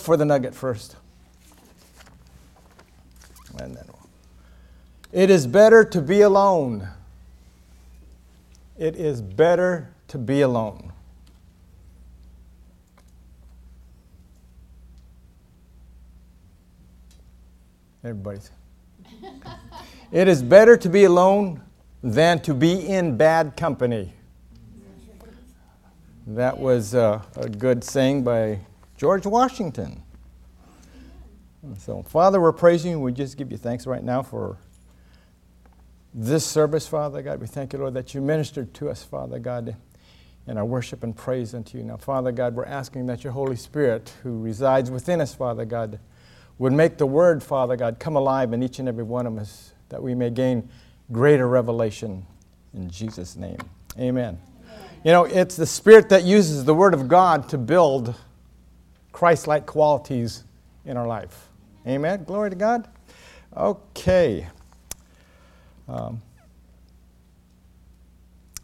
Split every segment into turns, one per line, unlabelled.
for the nugget first. And then it is better to be alone. It is better to be alone. Everybody's. it is better to be alone than to be in bad company. That was uh, a good saying by George Washington. So, Father, we're praising you. We just give you thanks right now for this service, Father God. We thank you, Lord, that you ministered to us, Father God, in our worship and praise unto you. Now, Father God, we're asking that your Holy Spirit, who resides within us, Father God, would make the word, Father God, come alive in each and every one of us, that we may gain greater revelation in Jesus' name. Amen. You know, it's the Spirit that uses the Word of God to build Christ like qualities in our life. Amen. Glory to God. Okay. Um,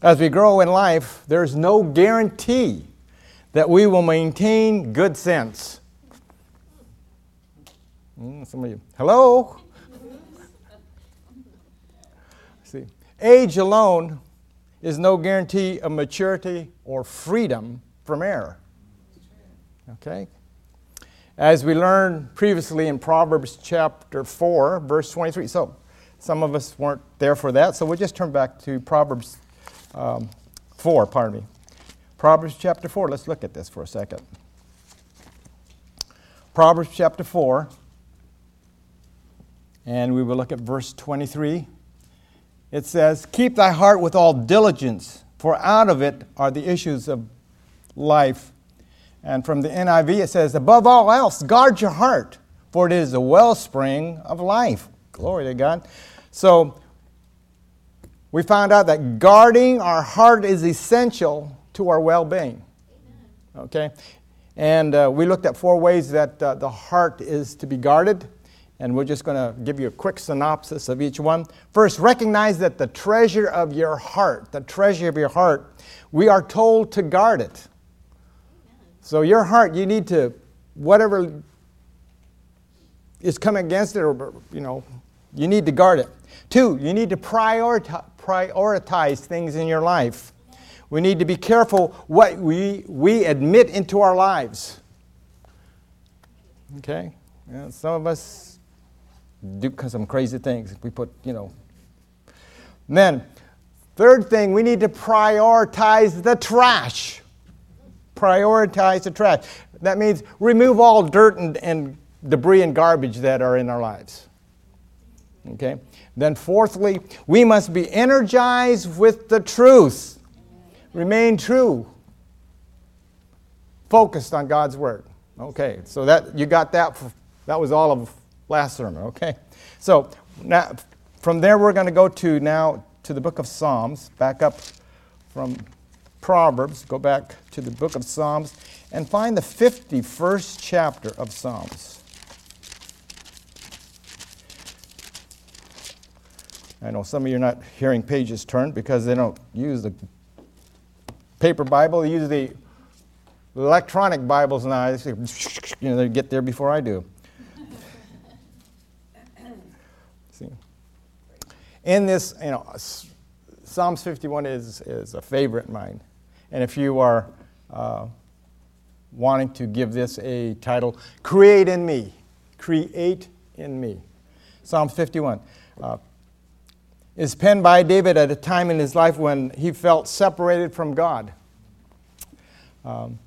as we grow in life, there's no guarantee that we will maintain good sense. Mm, some of you, hello? See, age alone is no guarantee of maturity or freedom from error. Okay? As we learned previously in Proverbs chapter 4, verse 23. So, some of us weren't there for that, so we'll just turn back to Proverbs um, 4, pardon me. Proverbs chapter 4, let's look at this for a second. Proverbs chapter 4, and we will look at verse 23 it says, Keep thy heart with all diligence, for out of it are the issues of life. And from the NIV, it says, Above all else, guard your heart, for it is the wellspring of life. Glory to God. So, we found out that guarding our heart is essential to our well being. Okay? And uh, we looked at four ways that uh, the heart is to be guarded and we're just going to give you a quick synopsis of each one. First, recognize that the treasure of your heart, the treasure of your heart, we are told to guard it. So, your heart, you need to, whatever is coming against it, or, you know, you need to guard it. Two, you need to prioritize, things in your life. We need to be careful what we, we admit into our lives. Okay? Some of us do some crazy things. We put, you know. then, third thing, we need to prioritize the trash. Prioritize the trash. That means remove all dirt and, and debris and garbage that are in our lives. Okay? Then, fourthly, we must be energized with the truth. Remain true. Focused on God's Word. Okay, so that you got that. that was all of last sermon, okay? So now from there we're going to go to now to the book of Psalms, back up from Proverbs, go back to the book of Psalms and find the 51st chapter of Psalms. I know some of you are not hearing pages turned because they don't use the paper Bible, they use the electronic Bibles now. You know, they get there before I do. See? in this, you know, Psalms 51 is, is a favorite of mine. And if you are uh, wanting to give this a title, Create in Me. Create in Me. Psalm 51 uh, is penned by David at a time in his life when he felt separated from God. Um,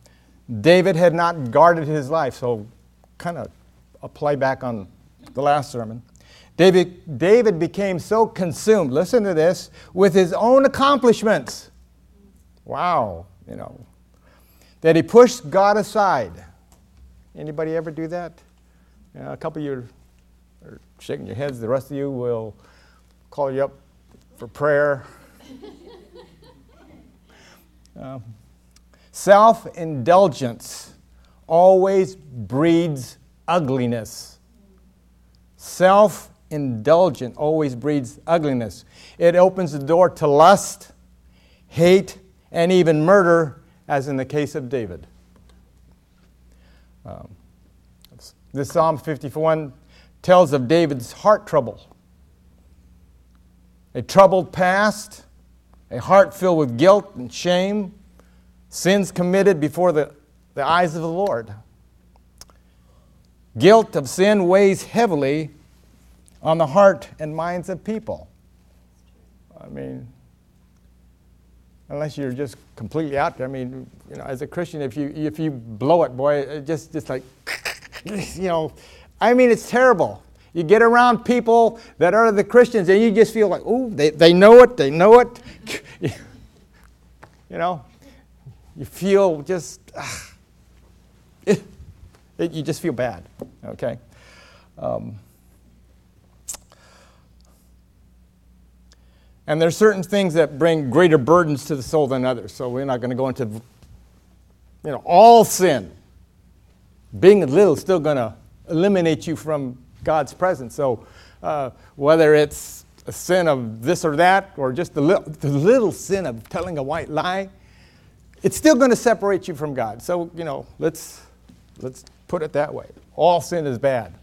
David had not guarded his life, so kind of a playback on the last sermon. David, David became so consumed, listen to this, with his own accomplishments. Wow, you know, that he pushed God aside. Anybody ever do that? You know, a couple of you are shaking your heads. The rest of you will call you up for prayer. um, Self indulgence always breeds ugliness. Self indulgent always breeds ugliness. It opens the door to lust, hate, and even murder, as in the case of David. Um, This Psalm 51 tells of David's heart trouble. A troubled past, a heart filled with guilt and shame, sins committed before the, the eyes of the Lord. Guilt of sin weighs heavily on the heart and minds of people. I mean, unless you're just completely out there. I mean, you know, as a Christian, if you if you blow it, boy, it just just like, you know, I mean, it's terrible. You get around people that are the Christians, and you just feel like, oh, they, they know it, they know it. you know, you feel just, ah, it, it, you just feel bad. Okay. Um, And there's certain things that bring greater burdens to the soul than others. So we're not going to go into, you know, all sin. Being a little is still going to eliminate you from God's presence. So uh, whether it's a sin of this or that, or just the little, the little sin of telling a white lie, it's still going to separate you from God. So you know, let's let's put it that way. All sin is bad.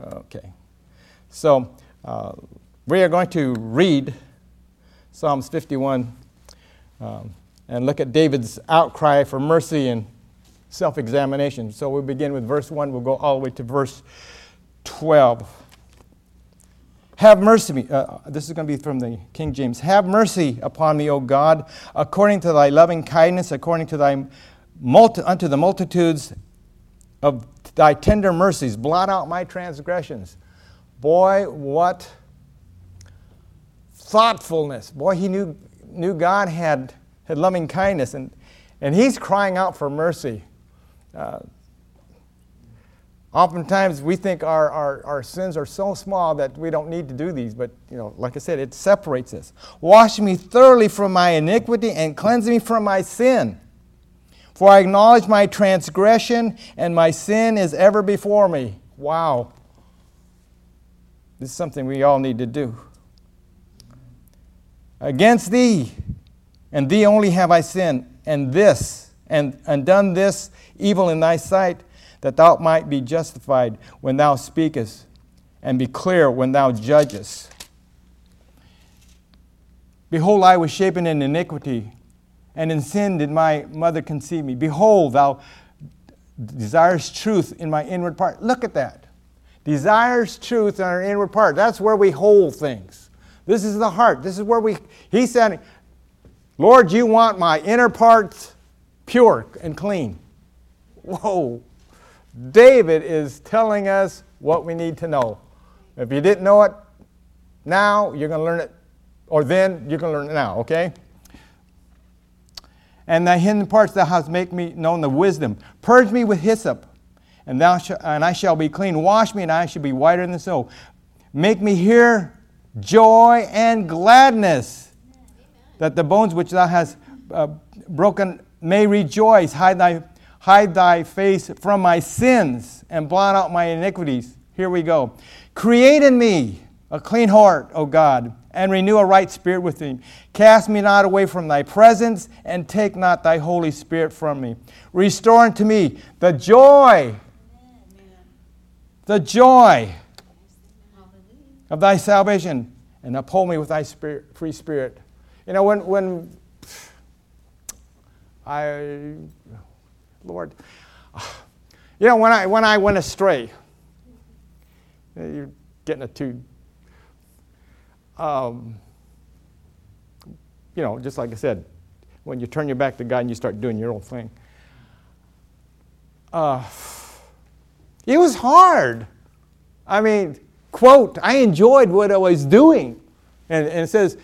Okay. So. Uh, we are going to read Psalms 51 um, and look at David's outcry for mercy and self examination. So we begin with verse 1, we'll go all the way to verse 12. Have mercy, me. Uh, this is going to be from the King James. Have mercy upon me, O God, according to thy loving kindness, according to thy multi- unto the multitudes of thy tender mercies. Blot out my transgressions. Boy, what thoughtfulness. Boy, he knew, knew God had, had loving kindness, and, and he's crying out for mercy. Uh, oftentimes we think our, our, our sins are so small that we don't need to do these, but you know, like I said, it separates us. Wash me thoroughly from my iniquity and cleanse me from my sin. For I acknowledge my transgression, and my sin is ever before me. Wow. This is something we all need to do. Against thee, and thee only have I sinned, and this, and, and done this evil in thy sight, that thou might be justified when thou speakest, and be clear when thou judgest. Behold, I was shapen in iniquity, and in sin did my mother conceive me. Behold, thou desires truth in my inward part. Look at that. Desires truth in our inward part. That's where we hold things. This is the heart. This is where we, he said, Lord, you want my inner parts pure and clean. Whoa. David is telling us what we need to know. If you didn't know it now, you're going to learn it, or then you're going to learn it now, okay? And the hidden parts thou hast make me known the wisdom. Purge me with hyssop, and thou sh- and I shall be clean. Wash me, and I shall be whiter than snow. Make me hear joy and gladness, that the bones which thou hast uh, broken may rejoice. Hide thy, hide thy face from my sins and blot out my iniquities. Here we go. Create in me a clean heart, O God, and renew a right spirit within me. Cast me not away from thy presence, and take not thy Holy Spirit from me. Restore unto me the joy, the joy of thy salvation and uphold me with thy spirit, free spirit. You know, when, when I, Lord, you know, when I, when I went astray, you're getting a two, um, you know, just like I said, when you turn your back to God and you start doing your own thing. Uh, it was hard. I mean, quote, I enjoyed what I was doing. And, and it says,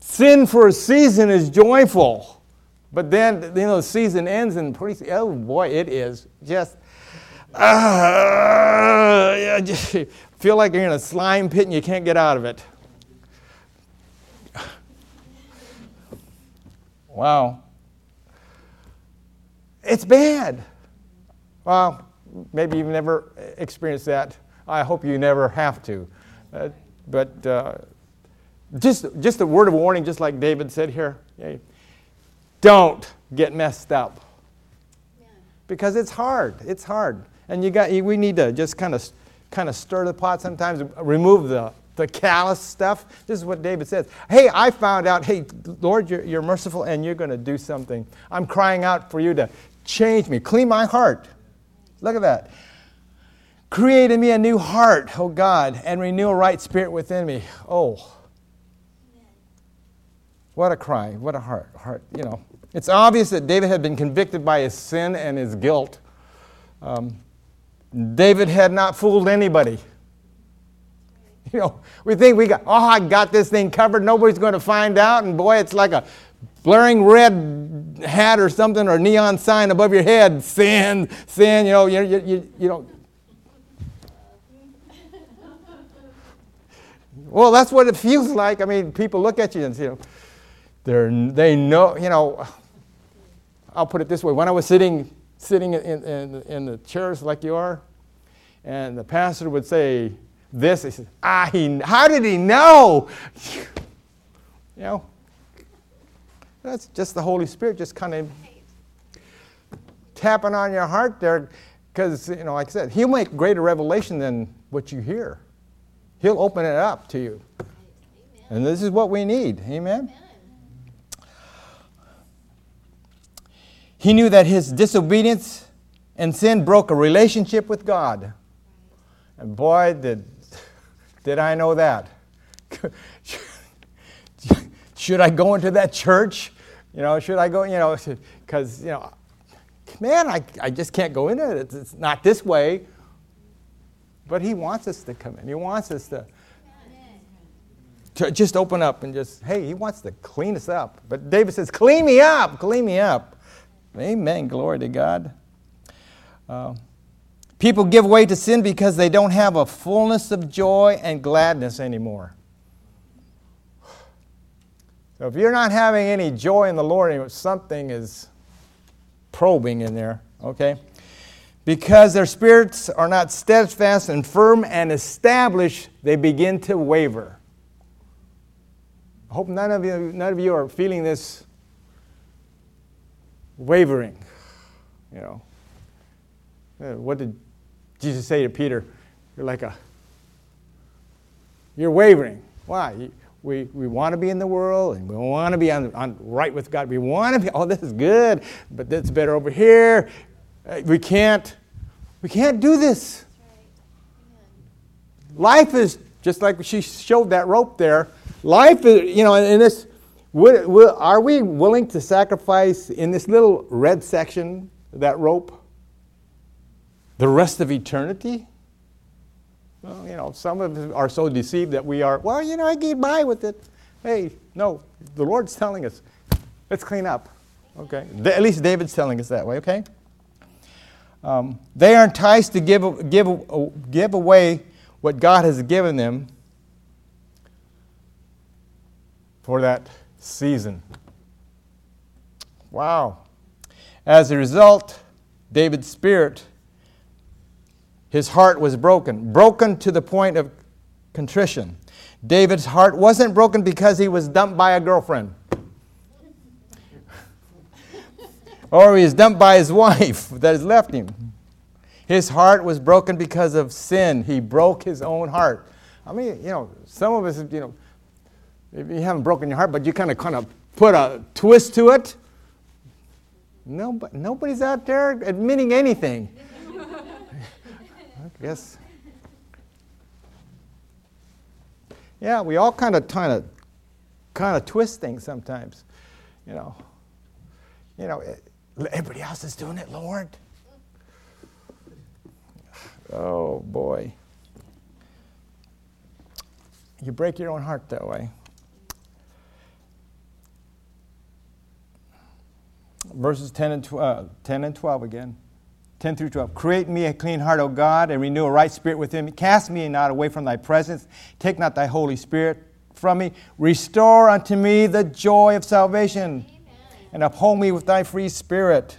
sin for a season is joyful. But then, you know, the season ends and pretty, oh boy, it is just, uh, just feel like you're in a slime pit and you can't get out of it. Wow. It's bad. Well, maybe you've never experienced that. I hope you never have to. Uh, but uh, just, just a word of warning, just like David said here. Don't get messed up. because it's hard. It's hard. And you got, we need to just kind of, kind of stir the pot sometimes, remove the, the callous stuff. This is what David says. Hey, I found out, hey, Lord, you're, you're merciful and you're going to do something. I'm crying out for you to change me, clean my heart. Look at that. Create in me a new heart, oh God, and renew a right spirit within me. Oh, what a cry, what a heart, heart, you know. It's obvious that David had been convicted by his sin and his guilt. Um, David had not fooled anybody. You know, we think we got, oh, I got this thing covered, nobody's going to find out, and boy, it's like a blaring red hat or something or neon sign above your head, sin, sin, you know, you, you, you, you know. Well, that's what it feels like. I mean, people look at you and you know, they're, they know, you know, I'll put it this way. When I was sitting, sitting in, in, in the chairs like you are, and the pastor would say this, he said, ah, he, how did he know? you know, that's just the Holy Spirit just kind of tapping on your heart there. Because, you know, like I said, he'll make greater revelation than what you hear. He'll open it up to you. Amen. And this is what we need. Amen? Amen? He knew that his disobedience and sin broke a relationship with God. And boy, did, did I know that. should I go into that church? You know, should I go, you know, because, you know, man, I, I just can't go into it. It's, it's not this way. But he wants us to come in. He wants us to, to just open up and just, hey, he wants to clean us up. But David says, clean me up, clean me up. Amen. Glory to God. Uh, people give way to sin because they don't have a fullness of joy and gladness anymore. So if you're not having any joy in the Lord, something is probing in there, okay? Because their spirits are not steadfast and firm and established, they begin to waver. I hope none of you, none of you are feeling this wavering. You know, uh, what did Jesus say to Peter? You're like a, you're wavering. Why? We, we want to be in the world and we want to be on, on right with God. We want to be, oh, this is good, but that's better over here. Uh, we can't, we can't do this. Life is just like she showed that rope there. Life is, you know, in this are we willing to sacrifice in this little red section, that rope, the rest of eternity? Well, you know, some of us are so deceived that we are, well, you know, I get by with it. Hey, no, the Lord's telling us, let's clean up. Okay? At least David's telling us that way, okay? Um, they are enticed to give, give, give away what God has given them for that season. Wow. As a result, David's spirit, his heart was broken, broken to the point of contrition. David's heart wasn't broken because he was dumped by a girlfriend. or he was dumped by his wife that has left him. His heart was broken because of sin. He broke his own heart. I mean, you know, some of us, you know, if you haven't broken your heart, but you kind of kind of put a twist to it. Nobody, nobody's out there admitting anything. Guess. Yeah, we all kind of kind of kind of twist things sometimes. You know. You know, eh, everybody else is doing it, Lord. Oh boy. You break your own heart that way. verses 10 and, 12, uh, 10 and 12 again. 10 through 12. Create me a clean heart, O God, and renew a right spirit within me. Cast me not away from thy presence. Take not thy Holy Spirit from me. Restore unto me the joy of salvation, Amen. and uphold me with thy free spirit.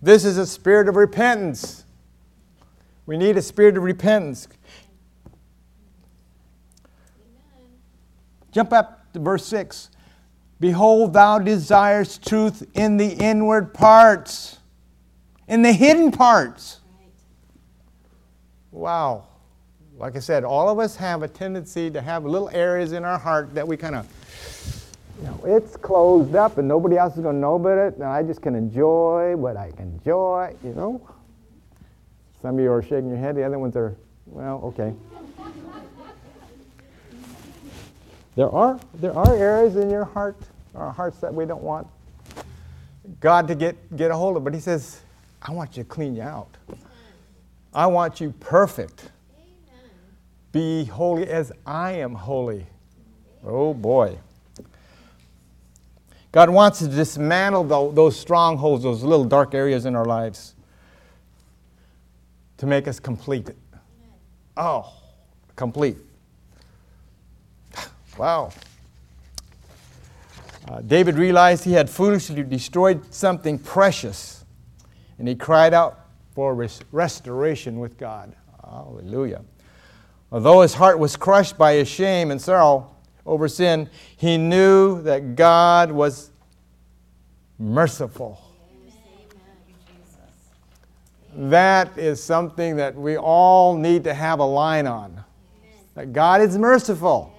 This is a spirit of repentance. We need a spirit of repentance. Amen. Jump up to verse 6. Behold, thou desirest truth in the inward parts, in the hidden parts. Wow. Like I said, all of us have a tendency to have little areas in our heart that we kind of, you know, it's closed up and nobody else is going to know about it, and I just can enjoy what I can enjoy, you know. Some of you are shaking your head, the other ones are, well, okay. there are, there are areas in your heart, our hearts that we don't want God to get, get a hold of, but He says, I want you to clean you out. I want you perfect. Be holy as I am holy. Oh boy. God wants to dismantle those strongholds, those little dark areas in our lives to make us complete. Oh, complete. Wow. Uh, David realized he had foolishly destroyed something precious, and he cried out for res- restoration with God. Hallelujah. Although his heart was crushed by his shame and sorrow over sin, he knew that God was merciful. That is something that we all need to have a line on. That God is merciful.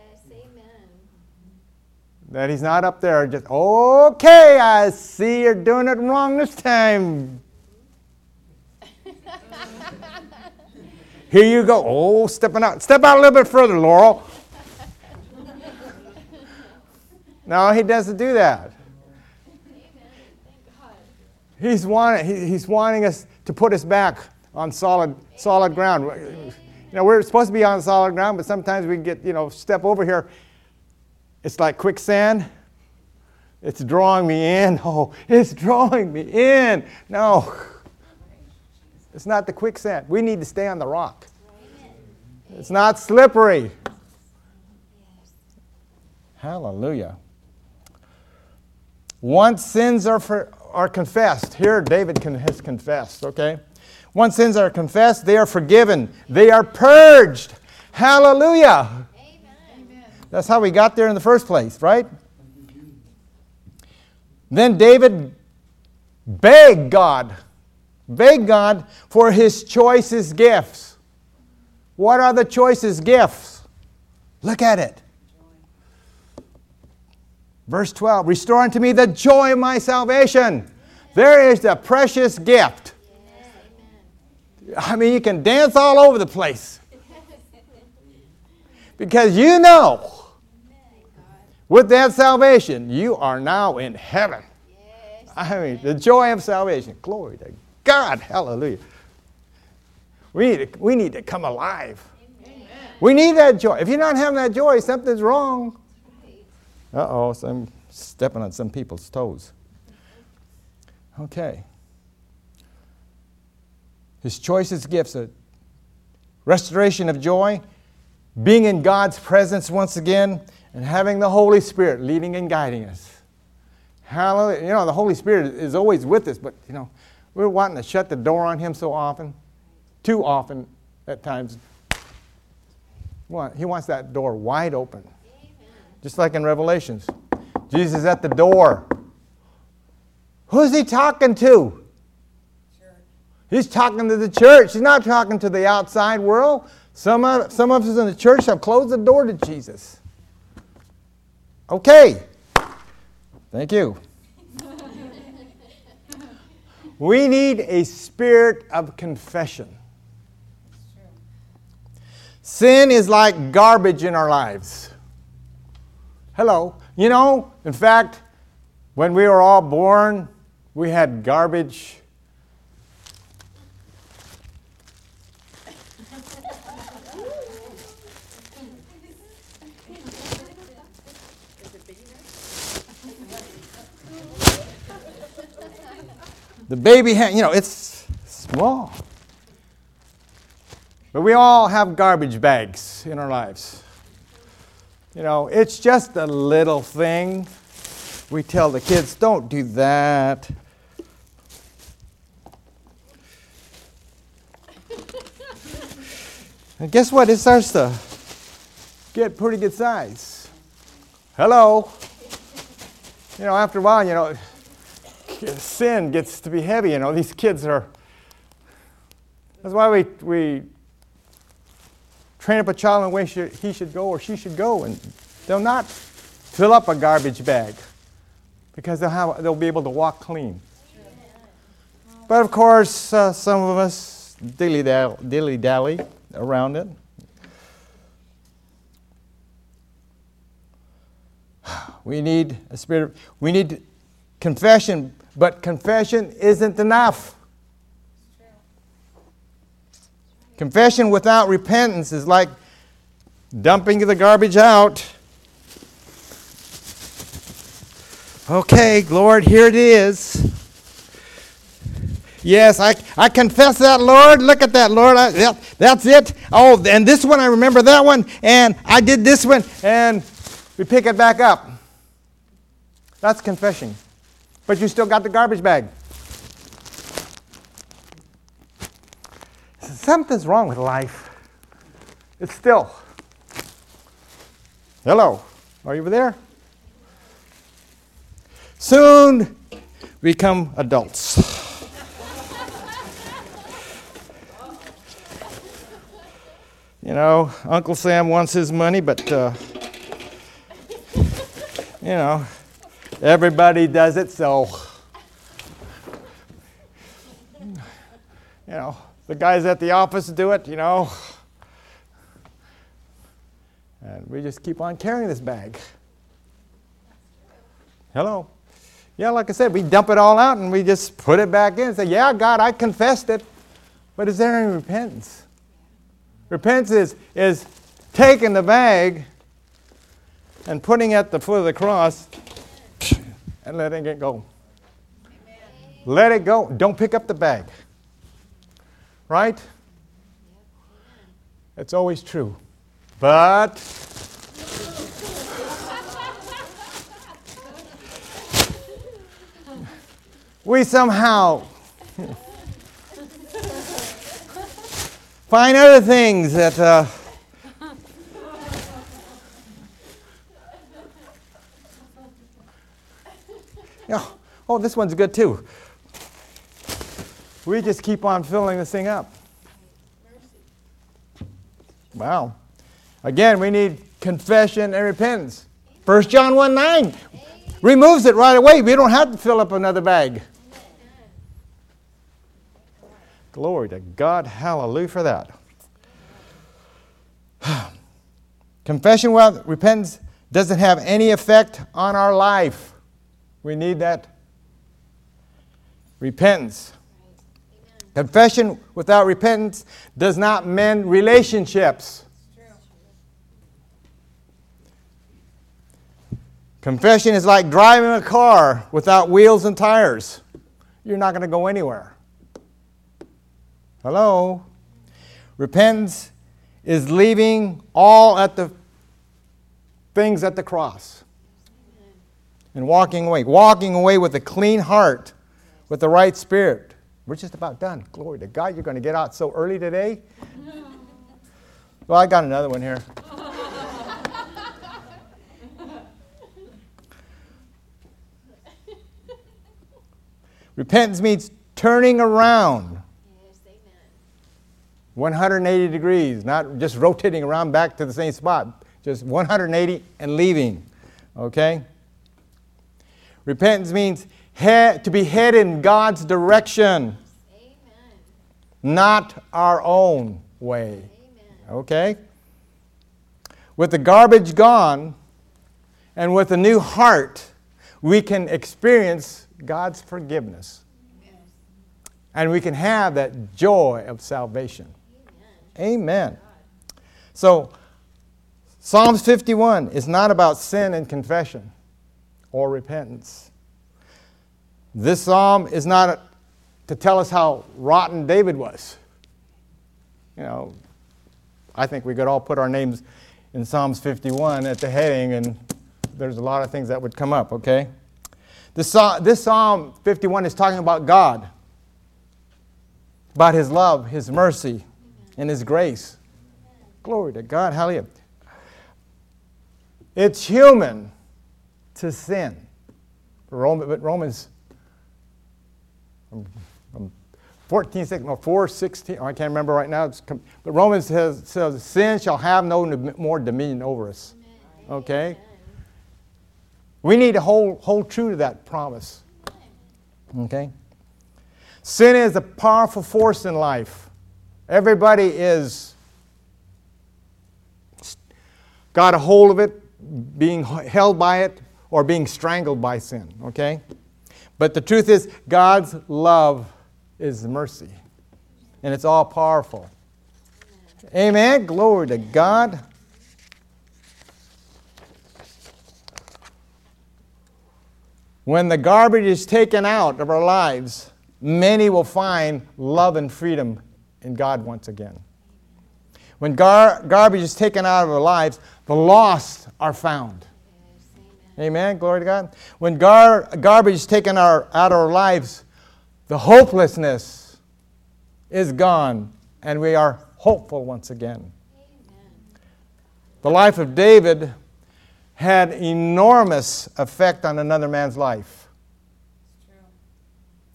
That He's not up there just, okay, I see you're doing it wrong this time. Here you go. Oh, stepping out. Step out a little bit further, Laurel. no, he doesn't do that. He's wanting, he's wanting us to put us back on solid, solid ground. You know, we're supposed to be on solid ground, but sometimes we get, you know, step over here. It's like quicksand. It's drawing me in. Oh, it's drawing me in. No. It's not the quicksand. We need to stay on the rock. It's not slippery. Hallelujah. Once sins are, for, are confessed, here David has confessed, okay? Once sins are confessed, they are forgiven, they are purged. Hallelujah. Amen. That's how we got there in the first place, right? Then David begged God Beg God for his choicest gifts. What are the choicest gifts? Look at it. Verse 12 Restore unto me the joy of my salvation. There is the precious gift. I mean, you can dance all over the place. Because you know, with that salvation, you are now in heaven. I mean, the joy of salvation. Glory to God. Hallelujah. We need to, we need to come alive. Amen. We need that joy. If you're not having that joy, something's wrong. Uh oh, I'm stepping on some people's toes. Okay. His choicest gifts are restoration of joy, being in God's presence once again, and having the Holy Spirit leading and guiding us. Hallelujah. You know, the Holy Spirit is always with us, but, you know, we're wanting to shut the door on him so often, too often at times. He wants that door wide open. Just like in Revelations. Jesus at the door. Who's he talking to? He's talking to the church. He's not talking to the outside world. Some of, some of us in the church have closed the door to Jesus. Okay. Thank you. We need a spirit of confession. Sin is like garbage in our lives. Hello. You know, in fact, when we were all born, we had garbage The baby hand, you know, it's small. But we all have garbage bags in our lives. You know, it's just a little thing. We tell the kids, don't do that. and guess what? It starts to get pretty good size. Hello. You know, after a while, you know, sin gets to be heavy. You know, these kids are That's why we, we train up a child in the way he should go or she should go, and they'll not fill up a garbage bag because they'll, have, they'll be able to walk clean. But of course, uh, some of us dilly dally around it. We need a spirit. We need confession, but confession isn't enough. Confession without repentance is like dumping the garbage out. Okay, Lord, here it is. Yes, I, I confess that, Lord. Look at that, Lord. I, that, that's it. Oh, and this one, I remember that one. And I did this one. And we pick it back up. That's confession. But you still got the garbage bag. Something's wrong with life. It's still. Hello. Are you over there? Soon we become adults. you know, Uncle Sam wants his money, but, uh, you know, everybody does it, so, you know, the guys at the office do it, you know. And we just keep on carrying this bag. Hello. Yeah, like I said, we dump it all out and we just put it back in and say, Yeah, God, I confessed it. But is there any repentance? Repentance is, is taking the bag and putting it at the foot of the cross and letting it go. Amen. Let it go. Don't pick up the bag. Right? It's always true. But we somehow find other things that uh, yeah. oh this one's good too we just keep on filling this thing up wow again we need confession and repentance 1 john 1 9 removes it right away we don't have to fill up another bag Glory to God. Hallelujah for that. Confession without repentance doesn't have any effect on our life. We need that repentance. Confession without repentance does not mend relationships. Confession is like driving a car without wheels and tires. You're not going to go anywhere. Hello? Repentance is leaving all at the things at the cross and walking away. Walking away with a clean heart, with the right spirit. We're just about done. Glory to God. You're going to get out so early today. Well, I got another one here. Repentance means turning around 180 degrees, not just rotating around back to the same spot, just 180 and leaving. Okay? Repentance means head, to be headed in God's direction, Amen. not our own way. Amen. Okay? With the garbage gone and with a new heart, we can experience God's forgiveness. And we can have that joy of salvation. Amen. So, Psalms 51 is not about sin and confession or repentance. This psalm is not to tell us how rotten David was. You know, I think we could all put our names in Psalms 51 at the heading, and there's a lot of things that would come up, okay? This, this Psalm 51 is talking about God, about His love, His mercy, and His grace. Glory to God. Hallelujah. It's human to sin. But Romans, I'm, I'm 14, 16, or 4, 16, I can't remember right now. but Romans says, says, sin shall have no more dominion over us. Okay? We need to hold, hold true to that promise. Okay? Sin is a powerful force in life. Everybody is got a hold of it, being held by it, or being strangled by sin. Okay? But the truth is, God's love is mercy, and it's all powerful. Amen. Glory to God. When the garbage is taken out of our lives, many will find love and freedom in God once again. When gar- garbage is taken out of our lives, the lost are found. Amen. Glory to God. When gar- garbage is taken our, out of our lives, the hopelessness is gone, and we are hopeful once again. Amen. The life of David had enormous effect on another man's life.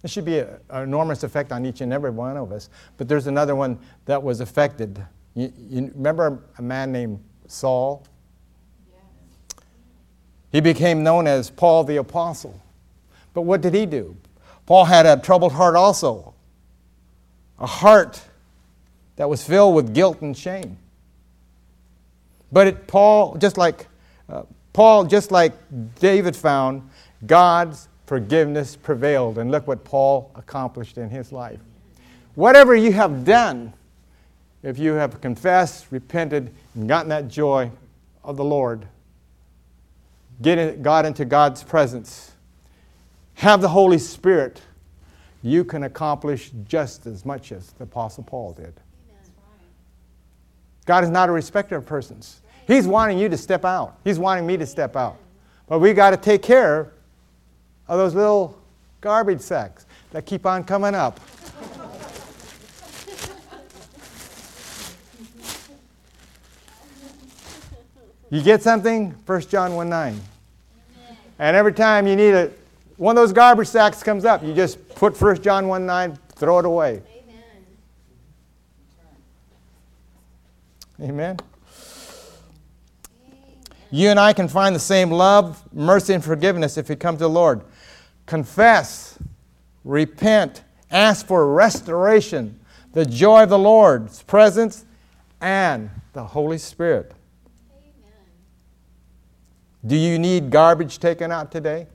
It should be an enormous effect on each and every one of us. But there's another one that was affected. You, you remember a man named Saul? He became known as Paul the Apostle. But what did he do? Paul had a troubled heart also, a heart that was filled with guilt and shame. But it, Paul, just like uh, Paul, just like David found, God's forgiveness prevailed. And look what Paul accomplished in his life. Whatever you have done, if you have confessed, repented, and gotten that joy of the Lord, get God into God's presence, have the Holy Spirit, you can accomplish just as much as the Apostle Paul did. God is not a respecter of persons. He's wanting you to step out. He's wanting me to step out. But we got to take care of those little garbage sacks that keep on coming up. You get something? 1 John 1 9. And every time you need a, one of those garbage sacks comes up, you just put 1 John 1 9, throw it away. Amen. Amen. You and I can find the same love, mercy, and forgiveness if we come to the Lord. Confess, repent, ask for restoration, the joy of the Lord's presence, and the Holy Spirit. Do you need garbage taken out today?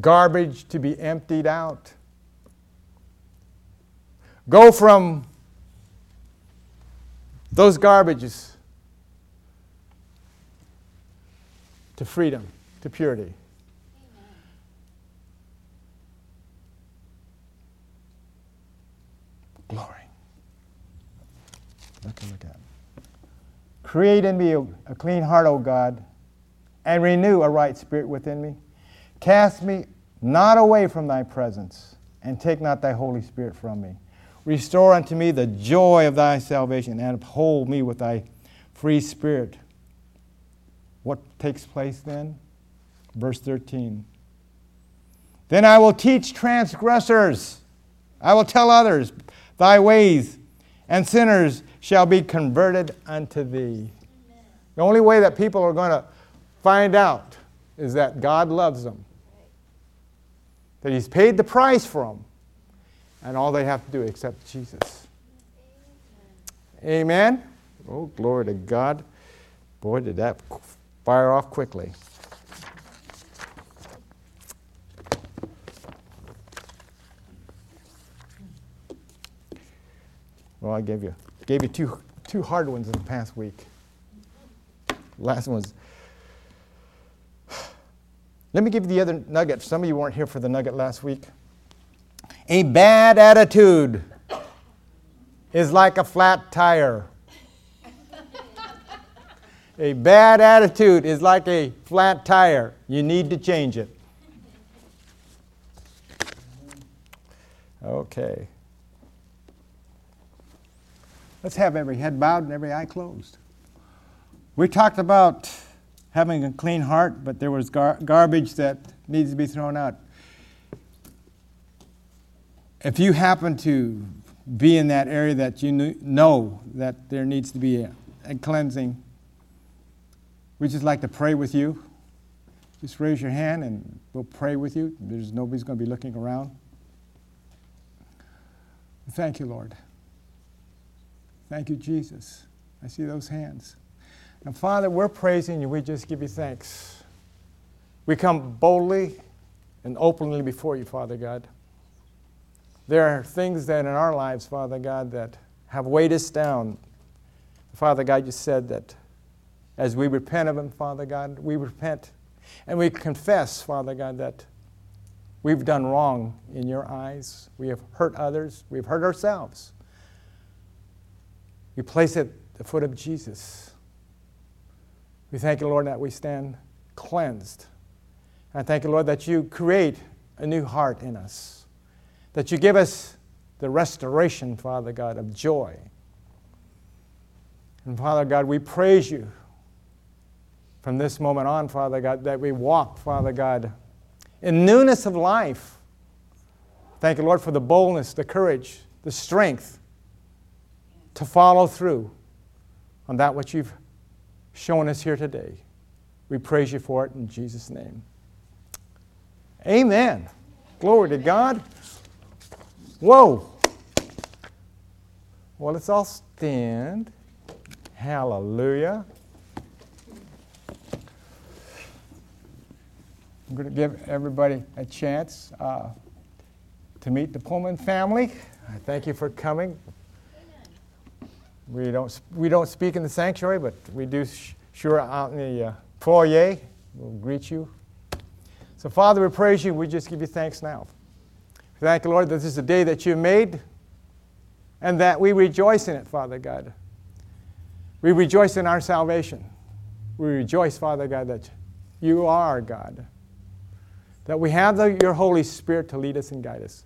Garbage to be emptied out. Go from those garbages to freedom, to purity. Amen. Glory. Look at. Create in me a, clean heart, O God, and renew a right spirit within me. Cast me not away from thy presence, and take not thy Holy Spirit from me. Restore unto me the joy of thy salvation and uphold me with thy free spirit. What takes place then? Verse 13. Then I will teach transgressors, I will tell others thy ways, and sinners shall be converted unto thee. The only way that people are going to find out is that God loves them, that He's paid the price for them, and all they have to do is accept Jesus. Amen. Oh, glory to God. Boy, did that fire off quickly. Well, I gave you gave you two two hard ones in the past week. Last one was. Let me give you the other nugget. Some of you weren't here for the nugget last week. A bad attitude is like a flat tire. a bad attitude is like a flat tire. You need to change it. Okay. Let's have every head bowed and every eye closed. We talked about having a clean heart, but there was gar- garbage that needs to be thrown out. if you happen to be in that area that you know that there needs to be a, a cleansing, we just like to pray with you. Just raise your hand and we'll pray with you. There's nobody's going to be looking around. Thank you, Lord. Thank you, Jesus. I see those hands. And Father, we're praising you. We just give you thanks. We come boldly and openly before you, Father God. There are things that in our lives, Father God, that have weighed us down. Father God, you said that as we repent of them, Father God, we repent and we confess, Father God, that we've done wrong in your eyes. We have hurt others, we've hurt ourselves. We place it at the foot of Jesus. We thank you, Lord, that we stand cleansed. I thank you, Lord, that you create a new heart in us, that you give us the restoration, Father God, of joy. And Father God, we praise you from this moment on, Father God, that we walk, Father God, in newness of life. Thank you, Lord, for the boldness, the courage, the strength to follow through on that which you've shown us here today. We praise you for it in Jesus' name. Amen. Glory to God. Whoa. Well, let's all stand. Hallelujah. I'm going to give everybody a chance uh, to meet the Pullman family. I thank you for coming. We don't, we don't speak in the sanctuary, but we do sh- sure out in the uh, foyer. We'll greet you. So, Father, we praise you. We just give you thanks now. Thank you, Lord, that this is the day that you made and that we rejoice in it, Father God. We rejoice in our salvation. We rejoice, Father God, that you are God that we have the, your Holy Spirit to lead us and guide us.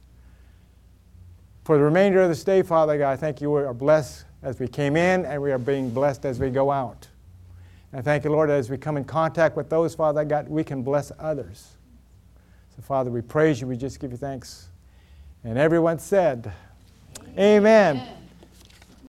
For the remainder of this day, Father God, I thank you we are blessed as we came in and we are being blessed as we go out. And I thank you, Lord, as we come in contact with those, Father God, we can bless others. So, Father, we praise you. We just give you thanks. And everyone said, Amen. Amen.